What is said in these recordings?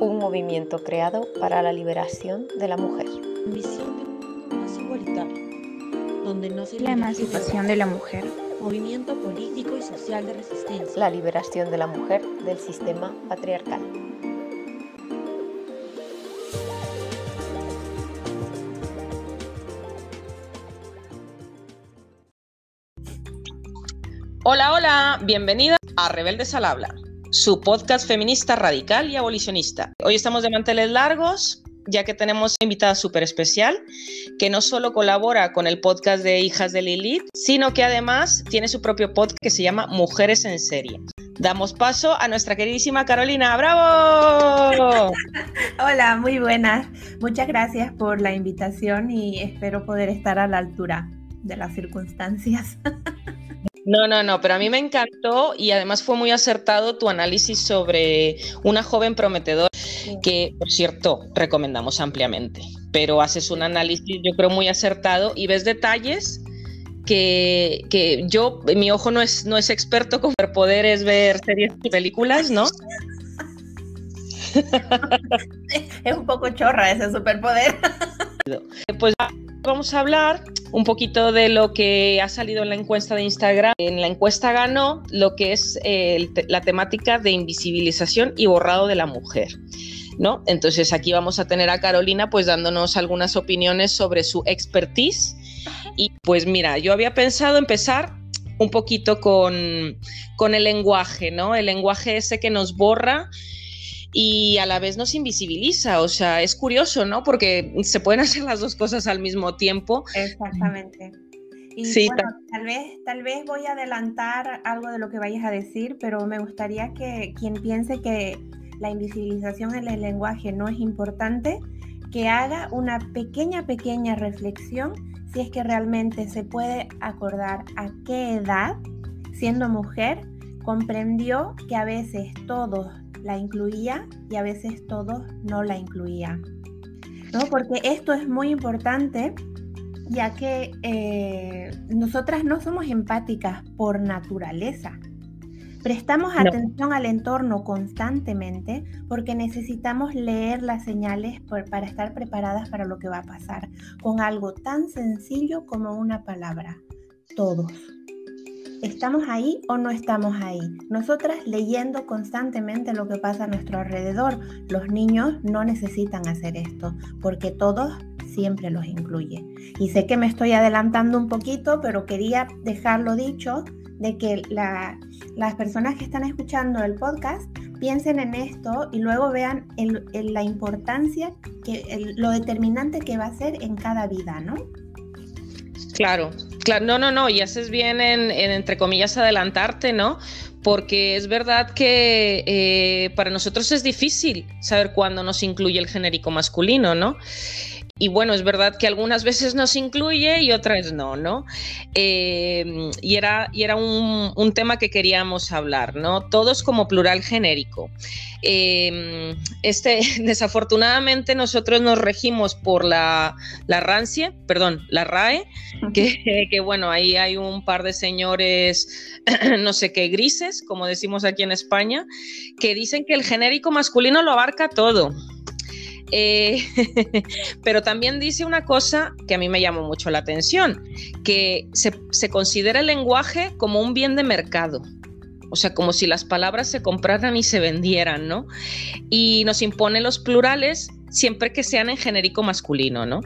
un movimiento creado para la liberación de la mujer. Visión de un mundo más igualitario, donde no se La emancipación de la mujer. Movimiento político y social de resistencia. La liberación de la mujer del sistema patriarcal. Hola, hola, bienvenida a Rebeldes al Habla, su podcast feminista radical y abolicionista. Hoy estamos de manteles largos, ya que tenemos invitada súper especial, que no solo colabora con el podcast de Hijas de Lilith, sino que además tiene su propio podcast que se llama Mujeres en Serie. Damos paso a nuestra queridísima Carolina. ¡Bravo! Hola, muy buenas. Muchas gracias por la invitación y espero poder estar a la altura de las circunstancias. No, no, no, pero a mí me encantó y además fue muy acertado tu análisis sobre una joven prometedora que, por cierto, recomendamos ampliamente, pero haces un análisis yo creo muy acertado y ves detalles que, que yo, mi ojo no es, no es experto con poder es ver series y películas, ¿no? es un poco chorra ese superpoder. Pues vamos a hablar un poquito de lo que ha salido en la encuesta de Instagram. En la encuesta ganó lo que es eh, la temática de invisibilización y borrado de la mujer. ¿No? Entonces aquí vamos a tener a Carolina pues dándonos algunas opiniones sobre su expertise y pues mira, yo había pensado empezar un poquito con, con el lenguaje, ¿no? El lenguaje ese que nos borra y a la vez nos invisibiliza. O sea, es curioso, ¿no? Porque se pueden hacer las dos cosas al mismo tiempo. Exactamente. Y sí, bueno, tal vez, tal vez voy a adelantar algo de lo que vayas a decir, pero me gustaría que quien piense que la invisibilización en el lenguaje no es importante, que haga una pequeña, pequeña reflexión si es que realmente se puede acordar a qué edad, siendo mujer, comprendió que a veces todos la incluía y a veces todos no la incluía. ¿no? Porque esto es muy importante ya que eh, nosotras no somos empáticas por naturaleza. Prestamos atención al entorno constantemente porque necesitamos leer las señales para estar preparadas para lo que va a pasar, con algo tan sencillo como una palabra, todos. ¿Estamos ahí o no estamos ahí? Nosotras leyendo constantemente lo que pasa a nuestro alrededor. Los niños no necesitan hacer esto porque todos siempre los incluye. Y sé que me estoy adelantando un poquito, pero quería dejarlo dicho de que las personas que están escuchando el podcast piensen en esto y luego vean la importancia, que, lo determinante que va a ser en cada vida, ¿no? Claro, claro, no, no, no, y haces bien en, entre comillas, adelantarte, ¿no? Porque es verdad que eh, para nosotros es difícil saber cuándo nos incluye el genérico masculino, ¿no? Y bueno, es verdad que algunas veces nos incluye y otras no, ¿no? Eh, y era, y era un, tema que queríamos hablar, ¿no? Todos como plural genérico. Eh, este, desafortunadamente nosotros nos regimos por la, la rancia, perdón, la RAE, que, que, bueno, ahí hay un par de señores, no sé qué, grises, como decimos aquí en España, que dicen que el genérico masculino lo abarca todo. Eh, pero también dice una cosa que a mí me llamó mucho la atención, que se, considera el lenguaje como un bien de mercado. O sea, como si las palabras se compraran y se vendieran, ¿no? Y nos impone los plurales siempre que sean en genérico masculino, ¿no?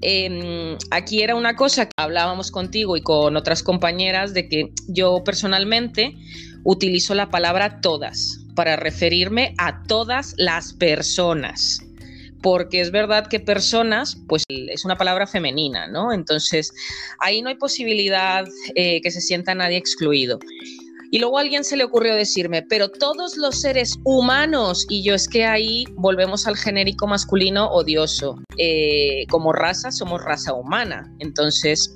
Em, aquí era una cosa que hablábamos contigo y con otras compañeras de que yo personalmente utilizo la palabra todas para referirme a todas las personas porque es verdad que personas, pues es una palabra femenina, ¿no? Entonces, ahí no hay posibilidad eh, que se sienta nadie excluido. Y luego alguien se le ocurrió decirme, pero todos los seres humanos, y yo es que ahí volvemos al genérico masculino odioso. Eh, como raza somos raza humana. Entonces,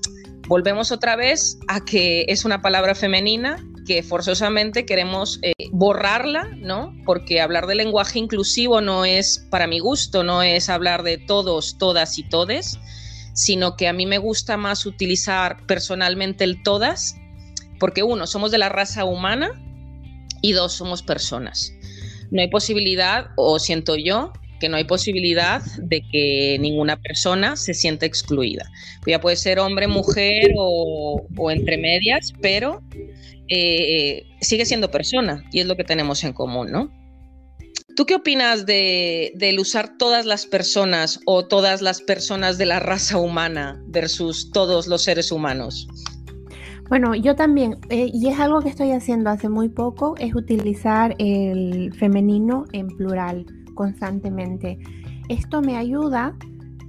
volvemos otra vez a que es una palabra femenina que forzosamente queremos eh, borrarla, ¿no? Porque hablar de lenguaje inclusivo no es, para mi gusto, no es hablar de todos, todas y todes, sino que a mí me gusta más utilizar personalmente el todas, porque uno, somos de la raza humana y dos, somos personas. no hay posibilidad, o siento yo, que no hay posibilidad de que ninguna persona se sienta excluida. Ya puede ser hombre, mujer o, entre medias, pero eh, sigue siendo persona y es lo que tenemos en común, ¿no? ¿Tú qué opinas de, del usar todas las personas o todas las personas de la raza humana versus todos los seres humanos? Bueno, yo también, eh, y es algo que estoy haciendo hace muy poco, es utilizar el femenino en plural constantemente. Esto me ayuda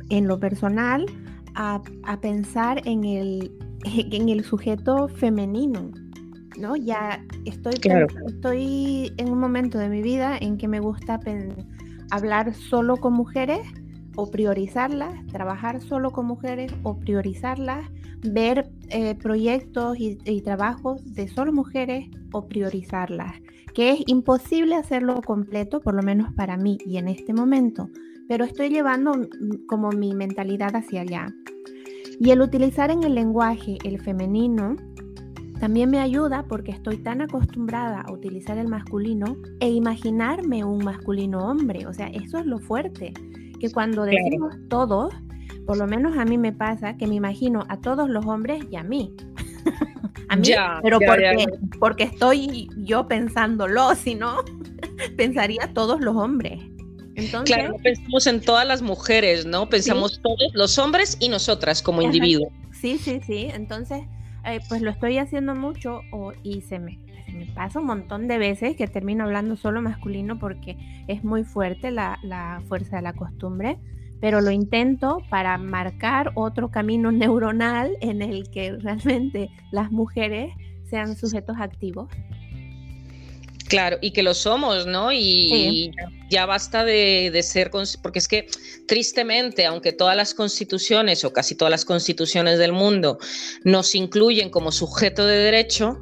en lo personal a, pensar en el, en el sujeto femenino, ¿no? Ya estoy, estoy en un momento de mi vida en que me gusta hablar solo con mujeres o priorizarlas, trabajar solo con mujeres o priorizarlas, ver eh, proyectos y, y, trabajos de solo mujeres o priorizarlas, que es imposible hacerlo completo, por lo menos para mí y en este momento, pero estoy llevando como mi mentalidad hacia allá. Y el utilizar en el lenguaje el femenino también me ayuda porque estoy tan acostumbrada a utilizar el masculino e imaginarme un masculino hombre. O sea, eso es lo fuerte, que cuando decimos todos, por lo menos a mí me pasa que me imagino a todos los hombres y a mí. a mí, pero porque, porque estoy yo pensándolo, si no, pensaría a todos los hombres. Entonces, claro, pensamos en todas las mujeres, ¿no? Pensamos todos, los hombres y nosotras como individuos. Sí, sí, sí. Entonces, eh, pues lo estoy haciendo mucho o, y se me, me, pasa un montón de veces que termino hablando solo masculino porque es muy fuerte la, la fuerza de la costumbre, pero lo intento para marcar otro camino neuronal en el que realmente las mujeres sean sujetos activos. Claro, y que lo somos, ¿no? Y, ya basta de, de, ser, porque es que tristemente, aunque todas las constituciones o casi todas las constituciones del mundo nos incluyen como sujeto de derecho,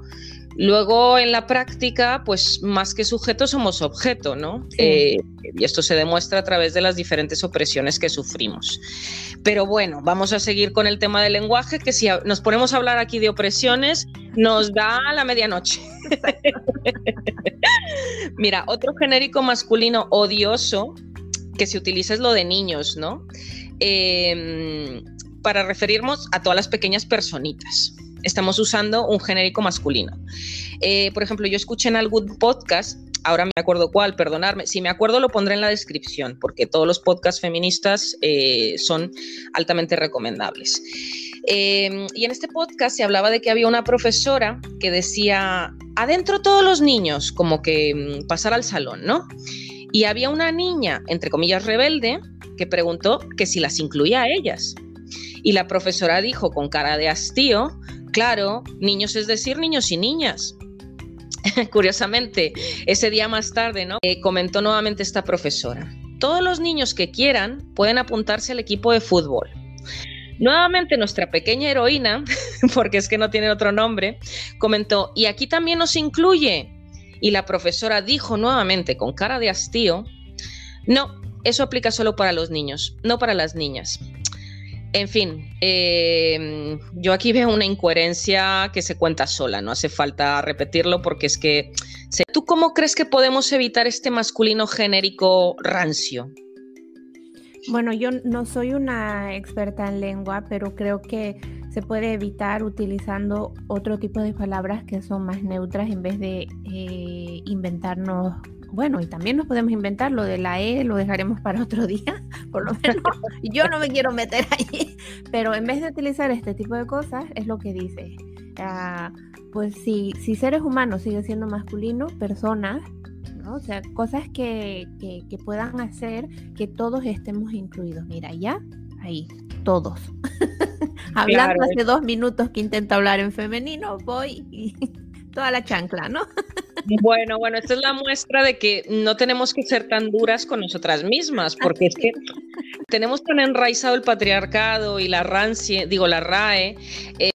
Luego, en la práctica, pues más que sujeto somos objeto, ¿no? Eh, y esto se demuestra a través de las diferentes opresiones que sufrimos. Pero bueno, vamos a seguir con el tema del lenguaje, que si nos ponemos a hablar aquí de opresiones, nos da la medianoche. Mira, otro genérico masculino odioso que se utiliza es lo de niños, ¿no? Em, para referirnos a todas las pequeñas personitas estamos usando un genérico masculino. Eh, por ejemplo, yo escuché en algún podcast, ahora me acuerdo cuál, perdonarme, si me acuerdo lo pondré en la descripción, porque todos los podcasts feministas eh, son altamente recomendables. Eh, y en este podcast se hablaba de que había una profesora que decía, adentro todos los niños, como que mm, pasar al salón, ¿no? Y había una niña, entre comillas, rebelde, que preguntó que si las incluía a ellas. Y la profesora dijo con cara de hastío, Claro, niños es decir, niños y niñas. Curiosamente, ese día más tarde, ¿no? Eh, comentó nuevamente esta profesora. Todos los niños que quieran pueden apuntarse al equipo de fútbol. Nuevamente nuestra pequeña heroína, porque es que no tiene otro nombre, comentó, y aquí también nos incluye. Y la profesora dijo nuevamente con cara de hastío, no, eso aplica solo para los niños, no para las niñas. En fin, em, yo aquí veo una incoherencia que se cuenta sola, no hace falta repetirlo porque es que... ¿Tú cómo crees que podemos evitar este masculino genérico rancio? Bueno, yo no soy una experta en lengua, pero creo que se puede evitar utilizando otro tipo de palabras que son más neutras en vez de eh, inventarnos bueno, y también nos podemos inventar lo de la E, lo dejaremos para otro día, por lo menos yo no me quiero meter ahí, pero en vez de utilizar este tipo de cosas, es lo que dice. Ah, pues si, si seres humanos sigue siendo masculino, personas, ¿no? o sea, cosas que, que, puedan hacer que todos estemos incluidos. Mira, ya, ahí, todos. Hablando hace dos minutos que intento hablar en femenino, voy y toda la chancla, ¿no? Bueno, bueno, esta es la muestra de que no tenemos que ser tan duras con nosotras mismas, porque es que tenemos tan enraizado el patriarcado y la rancia, digo, la RAE. Eh,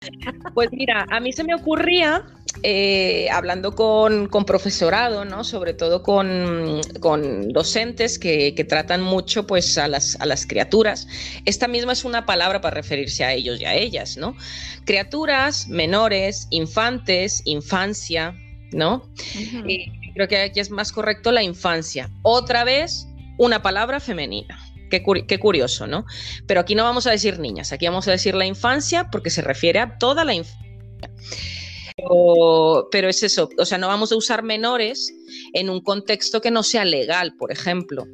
pues mira, a mí se me ocurría eh, hablando con, profesorado, ¿no? sobre todo con, docentes que, tratan mucho pues, a, las, a las criaturas. Esta misma es una palabra para referirse a ellos y a ellas, ¿no? Criaturas, menores, infantes, infancia, ¿no? Creo que aquí es más correcto la infancia. Otra vez, una palabra femenina. Qué, curioso, ¿no? Pero aquí no vamos a decir niñas, aquí vamos a decir la infancia porque se refiere a toda la infancia. Pero, es eso, o sea, no vamos a usar menores en un contexto que no sea legal, por ejemplo.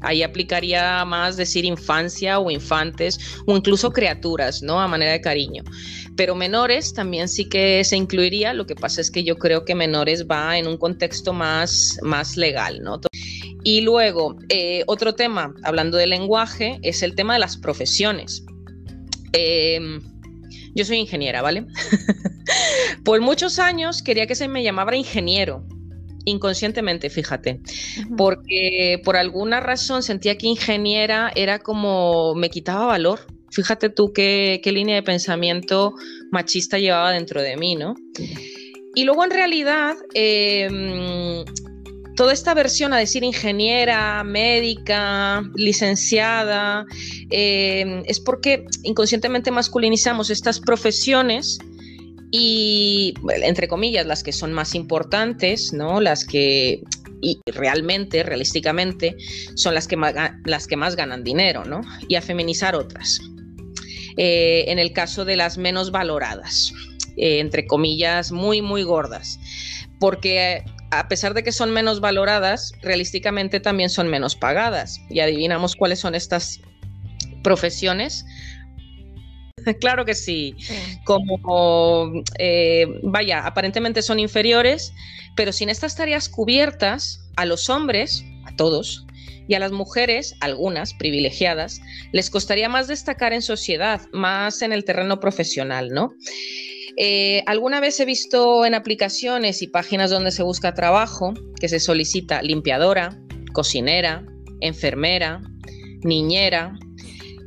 Ahí aplicaría más decir infancia o infantes o incluso criaturas, ¿no? A manera de cariño. Pero menores también sí que se incluiría, lo que pasa es que yo creo que menores va en un contexto más, más legal, ¿no? Y luego, eh, otro tema, hablando de lenguaje, es el tema de las profesiones. Em, yo soy ingeniera, ¿vale? Por muchos años quería que se me llamara ingeniero, inconscientemente, fíjate, porque por alguna razón sentía que ingeniera era como me quitaba valor. Fíjate tú qué, línea de pensamiento machista llevaba dentro de mí, ¿no? Y luego en realidad, em, toda esta versión a decir ingeniera, médica, licenciada, em, es porque inconscientemente masculinizamos estas profesiones y, entre comillas, las que son más importantes, ¿no? Las que y realmente, realísticamente, son las que más, las que más ganan dinero, ¿no? Y a feminizar otras. Eh, en el caso de las menos valoradas, eh, entre comillas, muy, muy gordas. Porque a pesar de que son menos valoradas, realísticamente también son menos pagadas. Y adivinamos cuáles son estas profesiones claro que sí. Como, eh, vaya, aparentemente son inferiores, pero sin estas tareas cubiertas, a los hombres, a todos, y a las mujeres, algunas privilegiadas, les costaría más destacar en sociedad, más en el terreno profesional, ¿no? Eh, alguna vez he visto en aplicaciones y páginas donde se busca trabajo que se solicita limpiadora, cocinera, enfermera, niñera,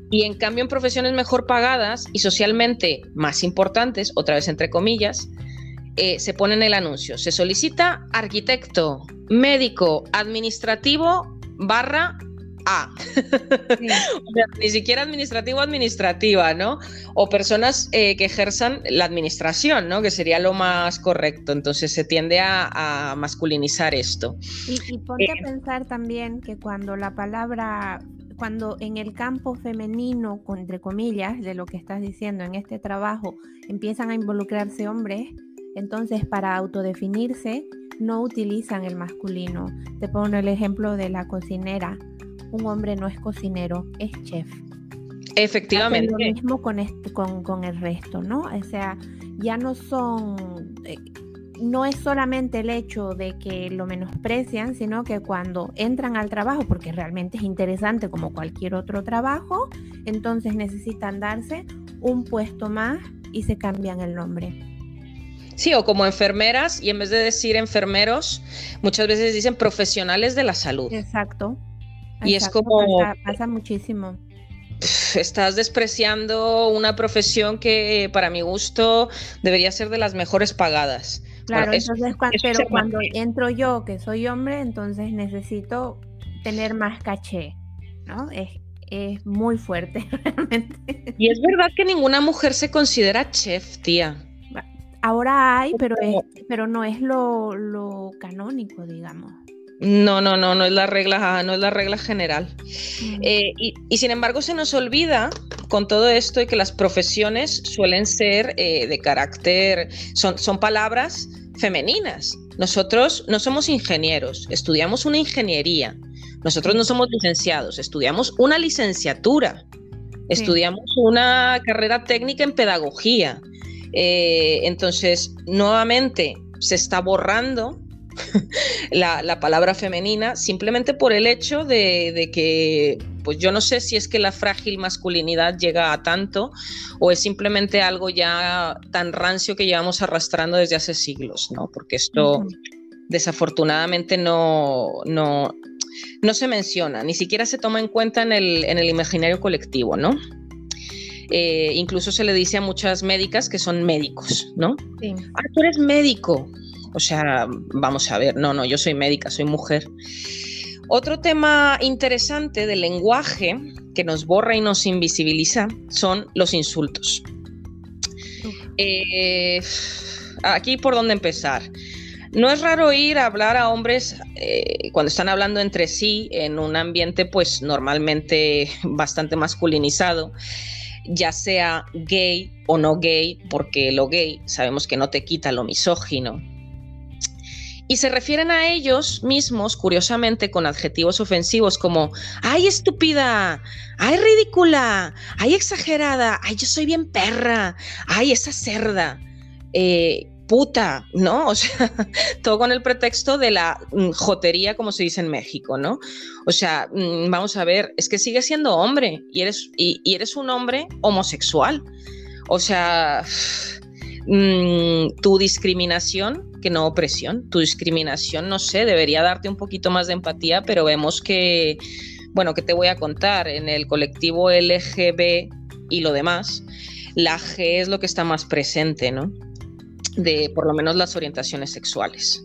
y en cambio en profesiones mejor pagadas y socialmente más importantes, otra vez entre comillas, eh, se pone en el anuncio. Se solicita arquitecto, médico, administrativo barra A. ni siquiera administrativo administrativa, ¿no? O personas eh, que ejerzan la administración, ¿no? Que sería lo más correcto. Entonces se tiende a, masculinizar esto. Y, ponte a eh, pensar también que cuando la palabra cuando en el campo femenino, entre comillas, de lo que estás diciendo en este trabajo, empiezan a involucrarse hombres, entonces para autodefinirse no utilizan el masculino. Te pongo el ejemplo de la cocinera. Un hombre no es cocinero, es chef. Efectivamente. lo mismo con, este, con, con, el resto, ¿no? O sea, ya no son... Eh, no es solamente el hecho de que lo menosprecian, sino que cuando entran al trabajo, porque realmente es interesante como cualquier otro trabajo, entonces necesitan darse un puesto más y se cambian el nombre. Sí, o como enfermeras y en vez de decir enfermeros, muchas veces dicen profesionales de la salud. Exacto. Y es como... Pasa, muchísimo estás despreciando una profesión que para mi gusto debería ser de las mejores pagadas. Claro, entonces pero cuando entro yo, que soy hombre, entonces necesito tener más caché, ¿no? Es, es muy fuerte realmente. Y es verdad que ninguna mujer se considera chef, tía. Ahora hay, pero, es, pero no es lo, lo canónico, digamos. No, no, no, no es la regla, no es la regla general. Mm. Eh, y, sin embargo se nos olvida con todo esto de que las profesiones suelen ser eh, de carácter, son, son palabras femeninas. Nosotros no somos ingenieros, estudiamos una ingeniería. Nosotros no somos licenciados, estudiamos una licenciatura. Estudiamos una carrera técnica en pedagogía. Eh, entonces, nuevamente se está borrando la, palabra femenina simplemente por el hecho de, que, pues yo no sé si es que la frágil masculinidad llega a tanto o es simplemente algo ya tan rancio que llevamos arrastrando desde hace siglos, ¿no? Porque esto desafortunadamente no, no, no se menciona, ni siquiera se toma en cuenta en el, en el imaginario colectivo, ¿no? Eh, incluso se le dice a muchas médicas que son médicos, ¿no? Ah, tú eres médico. O sea, vamos a ver, no, no, yo soy médica, soy mujer. Otro tema interesante del lenguaje que nos borra y nos invisibiliza son los insultos. Eh, aquí por dónde empezar. No es raro oír hablar a hombres eh, cuando están hablando entre sí en un ambiente pues normalmente bastante masculinizado, ya sea gay o no gay, porque lo gay sabemos que no te quita lo misógino. Y se refieren a ellos mismos, curiosamente, con adjetivos ofensivos como, ay estúpida, ay ridícula, ay exagerada, ay yo soy bien perra, ay esa cerda. Eh, puta, ¿no? O sea, todo con el pretexto de la mm, jotería, como se dice en México, ¿no? O sea, mm, vamos a ver, es que sigues siendo hombre y eres, y, eres un hombre homosexual. O sea, mm, tu discriminación, que no opresión, tu discriminación, no sé, debería darte un poquito más de empatía, pero vemos que, bueno, ¿qué te voy a contar? En el colectivo LGB y lo demás, la G es lo que está más presente, ¿no? de por lo menos las orientaciones sexuales.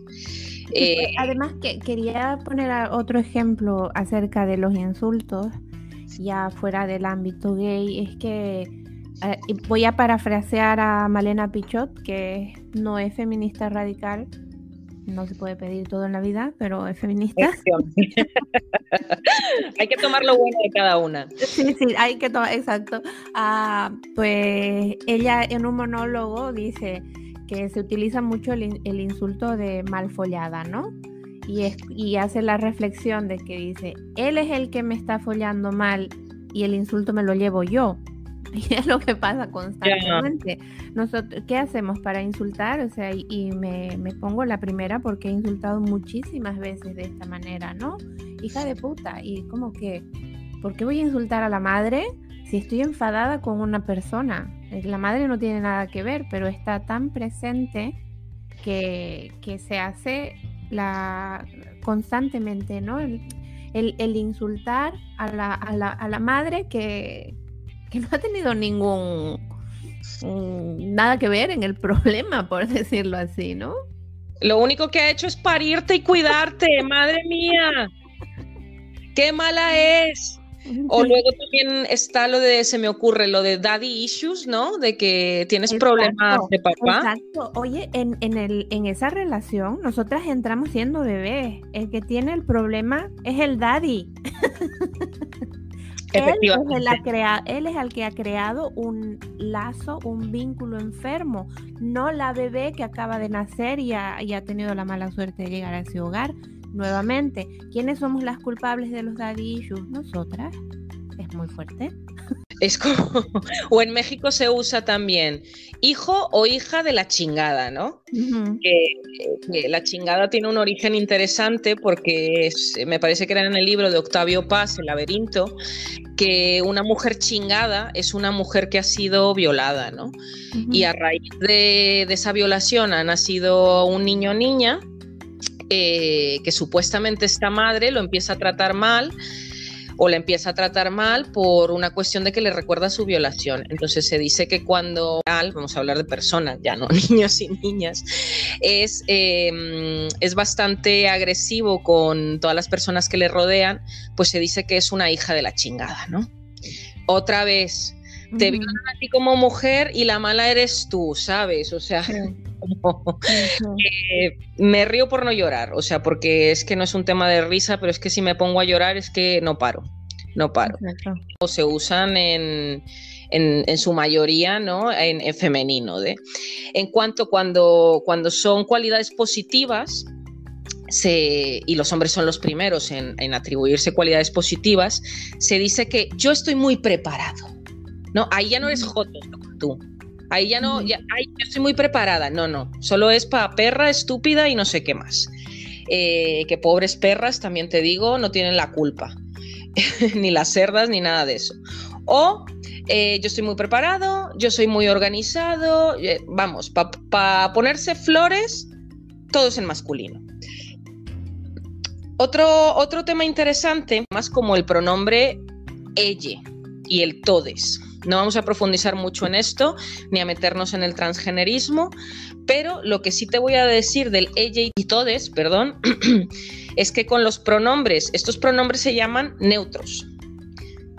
Eh, además, que quería poner otro ejemplo acerca de los insultos, ya fuera del ámbito gay, es que voy a parafrasear a Malena Pichot, que no es feminista radical, no se puede pedir todo en la vida, pero es feminista. hay que tomar lo bueno de cada una. Sí, sí, hay que tomar, exacto. Ah, pues ella en un monólogo dice, se utiliza mucho el, insulto de mal follada, ¿no? Y, es, y hace la reflexión de que dice, él es el que me está follando mal y el insulto me lo llevo yo. Y es lo que pasa constantemente. Nosotros, ¿Qué hacemos para insultar? O sea, y, me, me, pongo la primera porque he insultado muchísimas veces de esta manera, ¿no? Hija de puta. Y como que, ¿por qué voy a insultar a la madre si estoy enfadada con una persona? Eh, la madre no tiene nada que ver, pero está tan presente que, se hace la, constantemente, ¿no? El, insultar a la, a, la, a la, madre que, que no ha tenido ningún mm, nada que ver en el problema, por decirlo así, ¿no? Lo único que ha hecho es parirte y cuidarte, madre mía. Qué mala es. O luego también está lo de, se me ocurre, lo de daddy issues, ¿no? De que tienes problemas de papá. Exacto. Oye, en, el, en esa relación, nosotras entramos siendo bebés. El que tiene el problema es el daddy. Él es, el él es, el que ha creado un lazo, un vínculo enfermo, no la bebé que acaba de nacer y ha, y ha tenido la mala suerte de llegar a ese hogar. Nuevamente, ¿quiénes somos las culpables de los daddy issues? Nosotras. Es muy fuerte. Es como, o en México se usa también hijo o hija de la chingada, ¿no? que, la chingada tiene un origen interesante porque me parece que era en el libro de Octavio Paz, El laberinto, que una mujer chingada es una mujer que ha sido violada, ¿no? Y a raíz de, de esa violación ha nacido un niño o niña eh, que supuestamente esta madre lo empieza a tratar mal o la empieza a tratar mal por una cuestión de que le recuerda su violación. Entonces se dice que cuando, vamos a hablar de personas, ya no niños y niñas, es, em, es bastante agresivo con todas las personas que le rodean, pues se dice que es una hija de la chingada, ¿no? Otra vez, te violan a ti como mujer y la mala eres tú, ¿sabes? O sea, Eh, me río por no llorar, o sea, porque es que no es un tema de risa, pero es que si me pongo a llorar es que no paro, no paro. O se usan en, en, su mayoría, ¿no? En, femenino. ¿de? En cuanto cuando, cuando son cualidades positivas, se, y los hombres son los primeros en, en, atribuirse cualidades positivas, se dice que yo estoy muy preparado. ¿no? Ahí ya no eres joto, tú. Ahí ya no, ya, estoy muy preparada. No, no, solo es para perra estúpida y no sé qué más. Eh, que pobres perras, también te digo, no tienen la culpa. ni las cerdas, ni nada de eso. O eh, yo estoy muy preparado, yo soy muy organizado. Eh, vamos, para ponerse flores, todo es en masculino. Otro, otro tema interesante, más como el pronombre ella y el todes. No vamos a profundizar mucho en esto, ni a meternos en el transgenerismo, pero lo que sí te voy a decir del ella y todes, perdón, es que con los pronombres, estos pronombres se llaman neutros.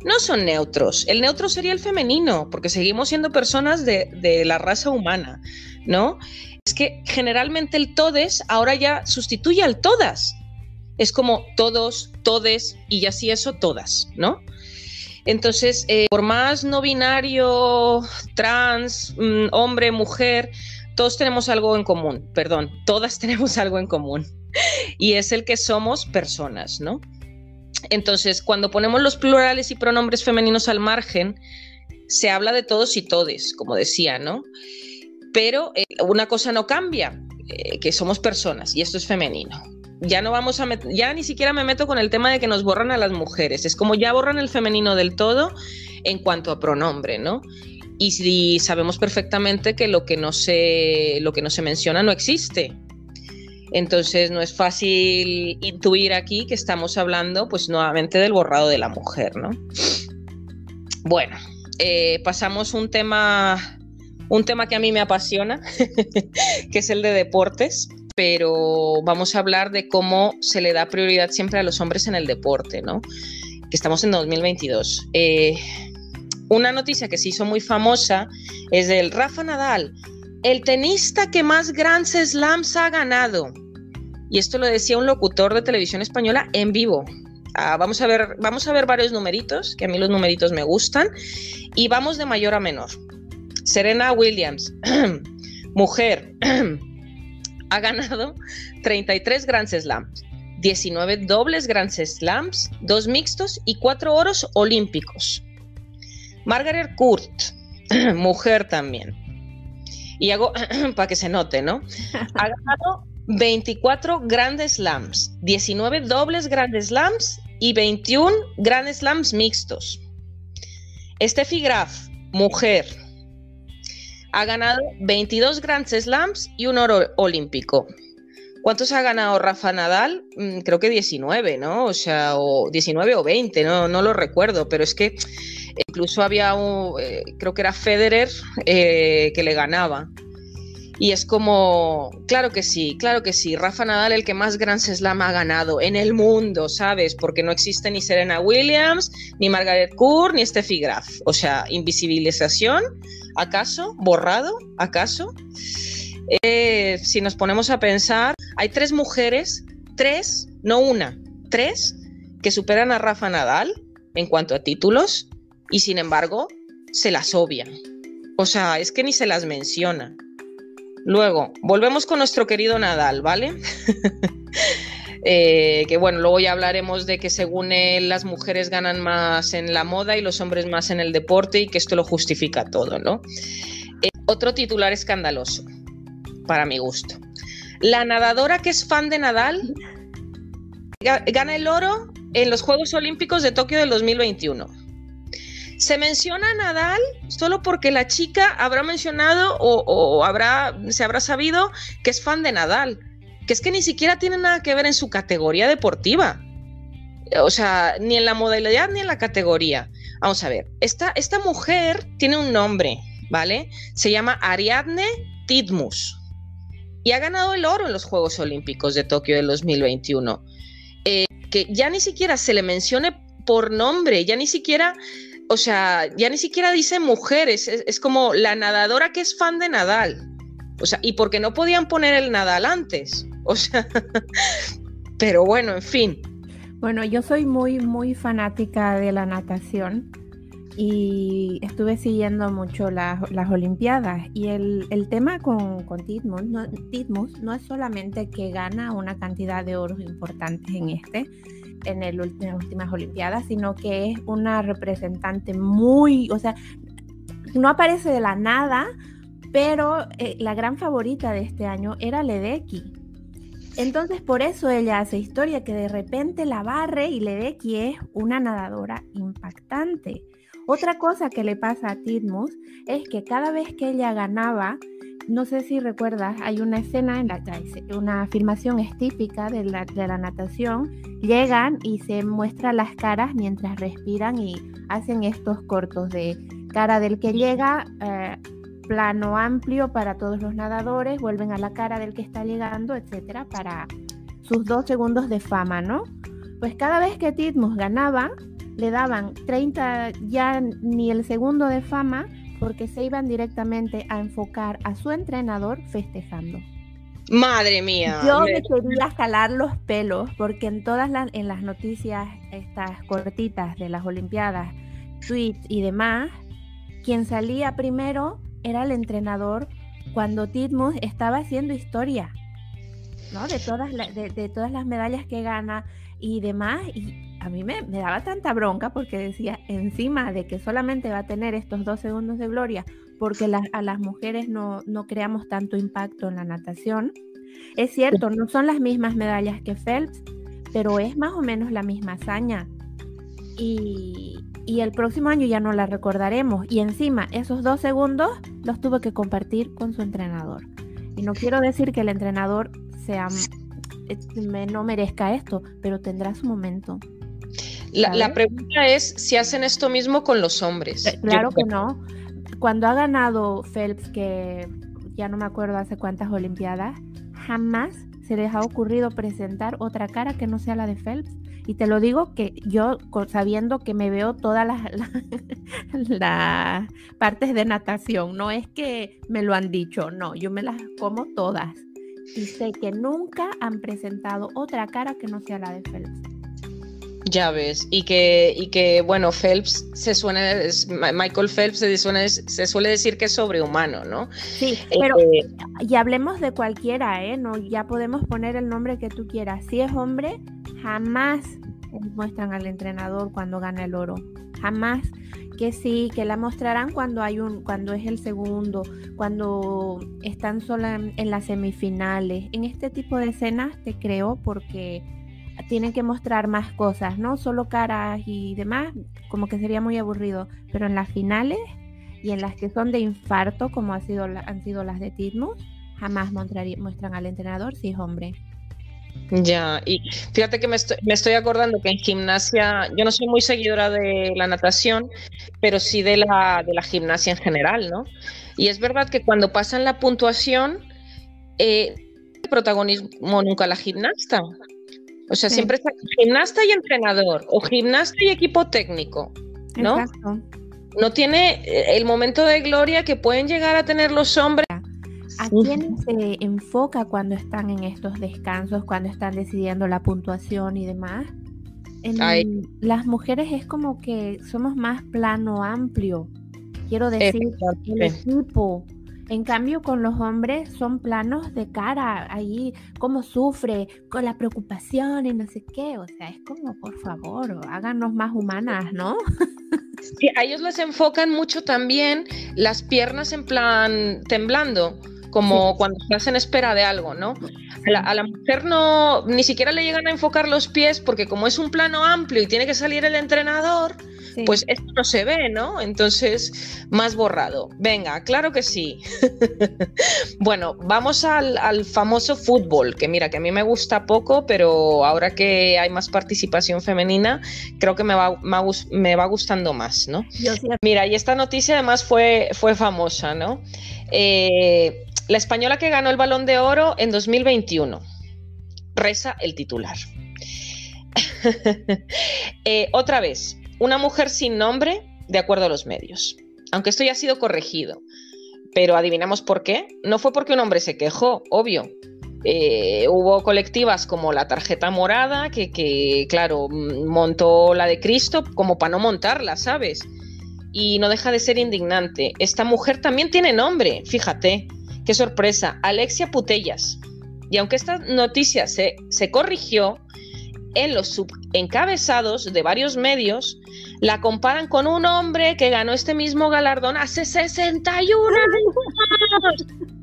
No son neutros. El neutro sería el femenino, porque seguimos siendo personas de, la raza humana, ¿no? Es que generalmente el todes ahora ya sustituye al todas. Es como todos, todes y así eso, todas, ¿no? Entonces, eh, por más no binario, trans, mm, hombre, mujer, todos tenemos algo en común, perdón, todas tenemos algo en común. Y es el que somos personas, ¿no? Entonces, cuando ponemos los plurales y pronombres femeninos al margen, se habla de todos y todes, como decía, ¿no? Pero eh, una cosa no cambia, eh, que somos personas y esto es femenino. Ya no vamos a ya ni siquiera me meto con el tema de que nos borran a las mujeres. Es como ya borran el femenino del todo en cuanto a pronombre, ¿no? Y si sabemos perfectamente que lo que no se, lo que no se menciona no existe. Entonces no es fácil intuir aquí que estamos hablando pues nuevamente del borrado de la mujer, ¿no? Bueno, eh, pasamos un tema, un tema que a mí me apasiona, que es el de deportes, pero vamos a hablar de cómo se le da prioridad siempre a los hombres en el deporte, ¿no? Que estamos en 2022. Eh, una noticia que se hizo muy famosa es del Rafa Nadal, el tenista que más Grand Slams ha ganado. Y esto lo decía un locutor de televisión española en vivo. Ah, vamos, a ver, vamos a ver varios numeritos, que a mí los numeritos me gustan, y vamos de mayor a menor. Serena Williams, mujer, ha ganado 33 Grand Slams, 19 dobles Grand Slams, 2 mixtos y 4 oros olímpicos. Margaret Court, mujer también. Y hago para que se note, ¿no? Ha ganado 24 grandes slams, 19 dobles grandes slams y 21 grandes slams mixtos. Steffi Graf, mujer, ha ganado 22 grandes slams y un oro olímpico. ¿Cuántos ha ganado Rafa Nadal? Mm, creo que 19, ¿no? O sea, o 19 o 20, no, no lo recuerdo, pero es que incluso había un, eh, creo que era Federer eh, que le ganaba. Y es como, claro que sí, claro que sí, Rafa Nadal el que más Grand Slam ha ganado en el mundo, ¿sabes? Porque no existe ni Serena Williams, ni Margaret Court, ni Steffi Graf. O sea, invisibilización, ¿acaso? ¿Borrado? ¿Acaso? Eh, si nos ponemos a pensar, hay tres mujeres, tres, no una, tres, que superan a Rafa Nadal en cuanto a títulos y sin embargo se las obvian. O sea, es que ni se las menciona. Luego, volvemos con nuestro querido Nadal, ¿vale? Eh, que bueno, luego ya hablaremos de que según él las mujeres ganan más en la moda y los hombres más en el deporte y que esto lo justifica todo, ¿no? Eh, otro titular escandaloso, para mi gusto. La nadadora que es fan de Nadal gana el oro en los Juegos Olímpicos de Tokio del 2021. Se menciona a Nadal solo porque la chica habrá mencionado o, habrá, se habrá sabido que es fan de Nadal, que es que ni siquiera tiene nada que ver en su categoría deportiva. O sea, ni en la modalidad ni en la categoría. Vamos a ver, esta, esta mujer tiene un nombre, ¿vale? Se llama Ariadne Tidmus y ha ganado el oro en los Juegos Olímpicos de Tokio del 2021. Eh, que ya ni siquiera se le mencione por nombre, ya ni siquiera o sea, ya ni siquiera dice mujeres, es, como la nadadora que es fan de Nadal. O sea, y porque no podían poner el Nadal antes. O sea, pero bueno, en fin. Bueno, yo soy muy, muy fanática de la natación y estuve siguiendo mucho las, Olimpiadas. Y el, tema con, con no, no es solamente que gana una cantidad de oros importantes en este, en, el, las últimas Olimpiadas, sino que es una representante muy, o sea, no aparece de la nada, pero eh, la gran favorita de este año era Ledecky. Entonces por eso ella hace historia, que de repente la barre y Ledecky es una nadadora impactante. Otra cosa que le pasa a Titmus es que cada vez que ella ganaba, no sé si recuerdas, hay una escena en la que una filmación es típica de la, de la, natación, llegan y se muestran las caras mientras respiran y hacen estos cortos de cara del que llega, eh, plano amplio para todos los nadadores, vuelven a la cara del que está llegando, etcétera, para sus dos segundos de fama, ¿no? Pues cada vez que Titmus ganaba, le daban 30, ya ni el segundo de fama, porque se iban directamente a enfocar a su entrenador festejando. Madre mía. Yo me, quería jalar los pelos porque en todas las, en las noticias, estas cortitas de las Olimpiadas, tweets y demás, quien salía primero era el entrenador cuando Titmus estaba haciendo historia, ¿no? De todas, de, todas las medallas que gana y demás. Y a mí me, daba tanta bronca porque decía, encima de que solamente va a tener estos dos segundos de gloria, porque a las mujeres no, creamos tanto impacto en la natación. Es cierto, no son las mismas medallas que Phelps, pero es más o menos la misma hazaña. Y, y el próximo año ya no la recordaremos. Y encima, esos dos segundos los tuvo que compartir con su entrenador. Y no quiero decir que el entrenador sea, eh, no merezca esto, pero tendrá su momento. La, pregunta es si hacen esto mismo con los hombres. Eh, claro que no. Cuando ha ganado Phelps, que ya no me acuerdo hace cuántas Olimpiadas, jamás se les ha ocurrido presentar otra cara que no sea la de Phelps. Y te lo digo que yo, sabiendo que me veo todas las, las, partes de natación, no es que me lo han dicho, no, yo me las como todas. Y sé que nunca han presentado otra cara que no sea la de Phelps. Ya ves, y que, y que bueno, Phelps se suena, Michael Phelps se suele, se suele decir que es sobrehumano, ¿no? Sí, pero eh, y hablemos de cualquiera, ¿eh? No, ya podemos poner el nombre que tú quieras. Si es hombre, jamás muestran al entrenador cuando gana el oro. Jamás que sí, que la mostrarán cuando hay un, cuando es el segundo, cuando están solo en, en las semifinales. En este tipo de escenas te creo porque tienen que mostrar más cosas, ¿no? Solo caras y demás, como que sería muy aburrido. Pero en las finales y en las que son de infarto, como ha sido, han sido las de Titmus, jamás muestran al entrenador si es hombre. Ya, y fíjate que me estoy, acordando que en gimnasia, yo no soy muy seguidora de la natación, pero sí de la, de la gimnasia en general, ¿no? Y es verdad que cuando pasan la puntuación, eh, protagonismo nunca la gimnasta. O sea, siempre está gimnasta y entrenador, o gimnasta y equipo técnico, ¿no? Exacto. No tiene eh, el momento de gloria que pueden llegar a tener los hombres. ¿A quién se enfoca cuando están en estos descansos, cuando están decidiendo la puntuación y demás? En las mujeres es como que somos más plano amplio. Quiero decir, el equipo, en cambio, con los hombres son planos de cara, ahí cómo sufre, con la preocupación y no sé qué. O sea, es como, por favor, háganos más humanas, ¿no? Sí, a ellos les enfocan mucho también las piernas en plan temblando como cuando estás en espera de algo, ¿no? A la, mujer no, ni siquiera le llegan a enfocar los pies porque como es un plano amplio y tiene que salir el entrenador, pues esto no se ve, ¿no? Entonces, más borrado. Venga, claro que sí. bueno, vamos al, famoso fútbol, que mira, que a mí me gusta poco, pero ahora que hay más participación femenina, creo que me va, me va gustando más, ¿no? Mira, y esta noticia además fue, fue famosa, ¿no? Eh, la española que ganó el balón de oro en 2021. Reza el titular. Eh, otra vez, una mujer sin nombre de acuerdo a los medios. Aunque esto ya ha sido corregido. Pero adivinamos por qué. No fue porque un hombre se quejó, obvio. Eh, hubo colectivas como la tarjeta morada, que, que, claro, montó la de Cristo como para no montarla, ¿sabes? Y no deja de ser indignante. Esta mujer también tiene nombre, fíjate. Qué sorpresa, Alexia Putellas. Y aunque esta noticia se, se corrigió, en los encabezados de varios medios la comparan con un hombre que ganó este mismo galardón hace 61 años.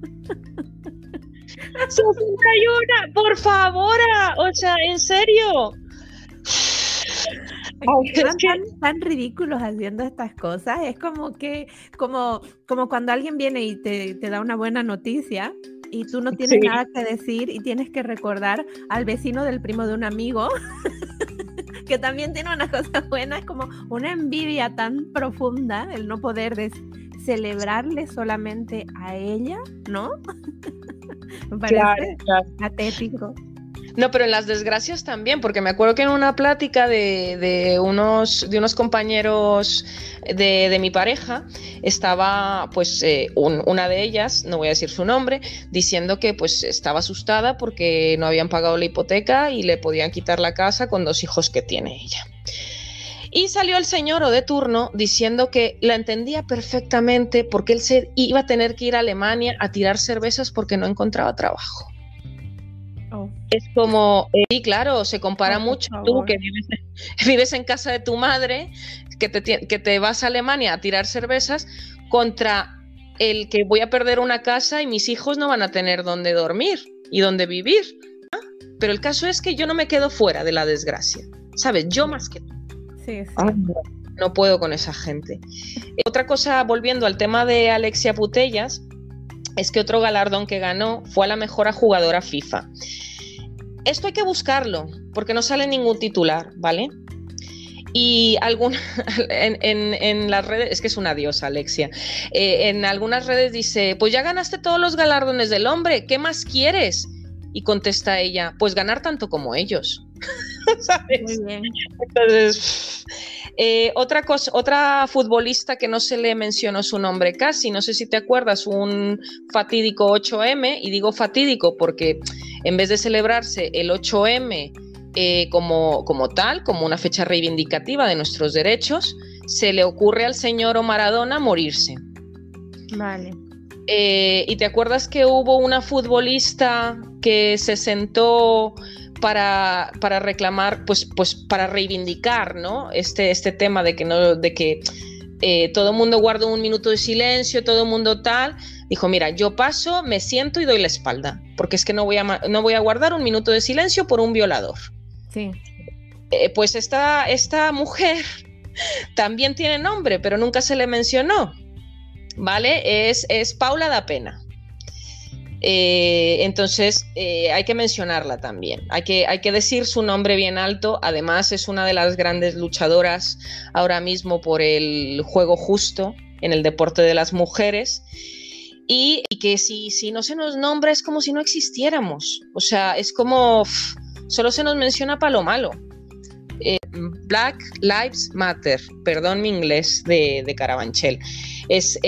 61, por favor, o sea, en serio. Están tan, ridículos haciendo estas cosas. Es como que, como, como cuando alguien viene y te, te da una buena noticia y tú no tienes nada que decir y tienes que recordar al vecino del primo de un amigo que también tiene una cosa buena, es como una envidia tan profunda el no poder celebrarle solamente a ella, ¿no? Me parece patético. No, pero en las desgracias también, porque me acuerdo que en una plática de, unos, de unos compañeros de, mi pareja estaba, pues, eh, una de ellas, no voy a decir su nombre, diciendo que pues estaba asustada porque no habían pagado la hipoteca y le podían quitar la casa con dos hijos que tiene ella. Y salió el señor o de turno diciendo que la entendía perfectamente porque él se iba a tener que ir a Alemania a tirar cervezas porque no encontraba trabajo. Oh. Es como, eh, sí, claro, se compara oh, mucho tú que vives, en casa de tu madre, que te, que te vas a Alemania a tirar cervezas, contra el que voy a perder una casa y mis hijos no van a tener dónde dormir y dónde vivir. Pero el caso es que yo no me quedo fuera de la desgracia, ¿sabes? Yo más que tú. Sí, sí. no puedo con esa gente. Otra cosa, volviendo al tema de Alexia Putellas, es que otro galardón que ganó fue a la mejor jugadora FIFA. Esto hay que buscarlo, porque no sale ningún titular, ¿vale? Y algún, en, las redes, es que es una diosa, Alexia, eh, en algunas redes dice, pues ya ganaste todos los galardones del hombre, ¿qué más quieres? Y contesta ella, pues ganar tanto como ellos. ¿Sabes? Entonces, eh, otra cosa, otra futbolista que no se le mencionó su nombre casi, no sé si te acuerdas, un fatídico 8M, y digo fatídico porque en vez de celebrarse el 8M eh, como, como tal, como una fecha reivindicativa de nuestros derechos, se le ocurre al señor Maradona morirse. Vale. Eh, y te acuerdas que hubo una futbolista que se sentó para, reclamar, pues, pues para reivindicar, ¿no? Este, este tema de que no, de que eh, todo el mundo guarda un minuto de silencio, todo el mundo tal. Dijo, mira, yo paso, me siento y doy la espalda, porque es que no voy a, no voy a guardar un minuto de silencio por un violador. Sí. Eh, pues esta, esta mujer también tiene nombre, pero nunca se le mencionó. ¿Vale? Es, es Paula da Pena. Eh, entonces eh, hay que mencionarla también, hay que, hay que decir su nombre bien alto, además es una de las grandes luchadoras ahora mismo por el juego justo en el deporte de las mujeres. Y, que si, si, no se nos nombra es como si no existiéramos, o sea, es como solo se nos menciona para lo malo. Eh, Black Lives Matter, perdón mi inglés de, de Carabanchel, es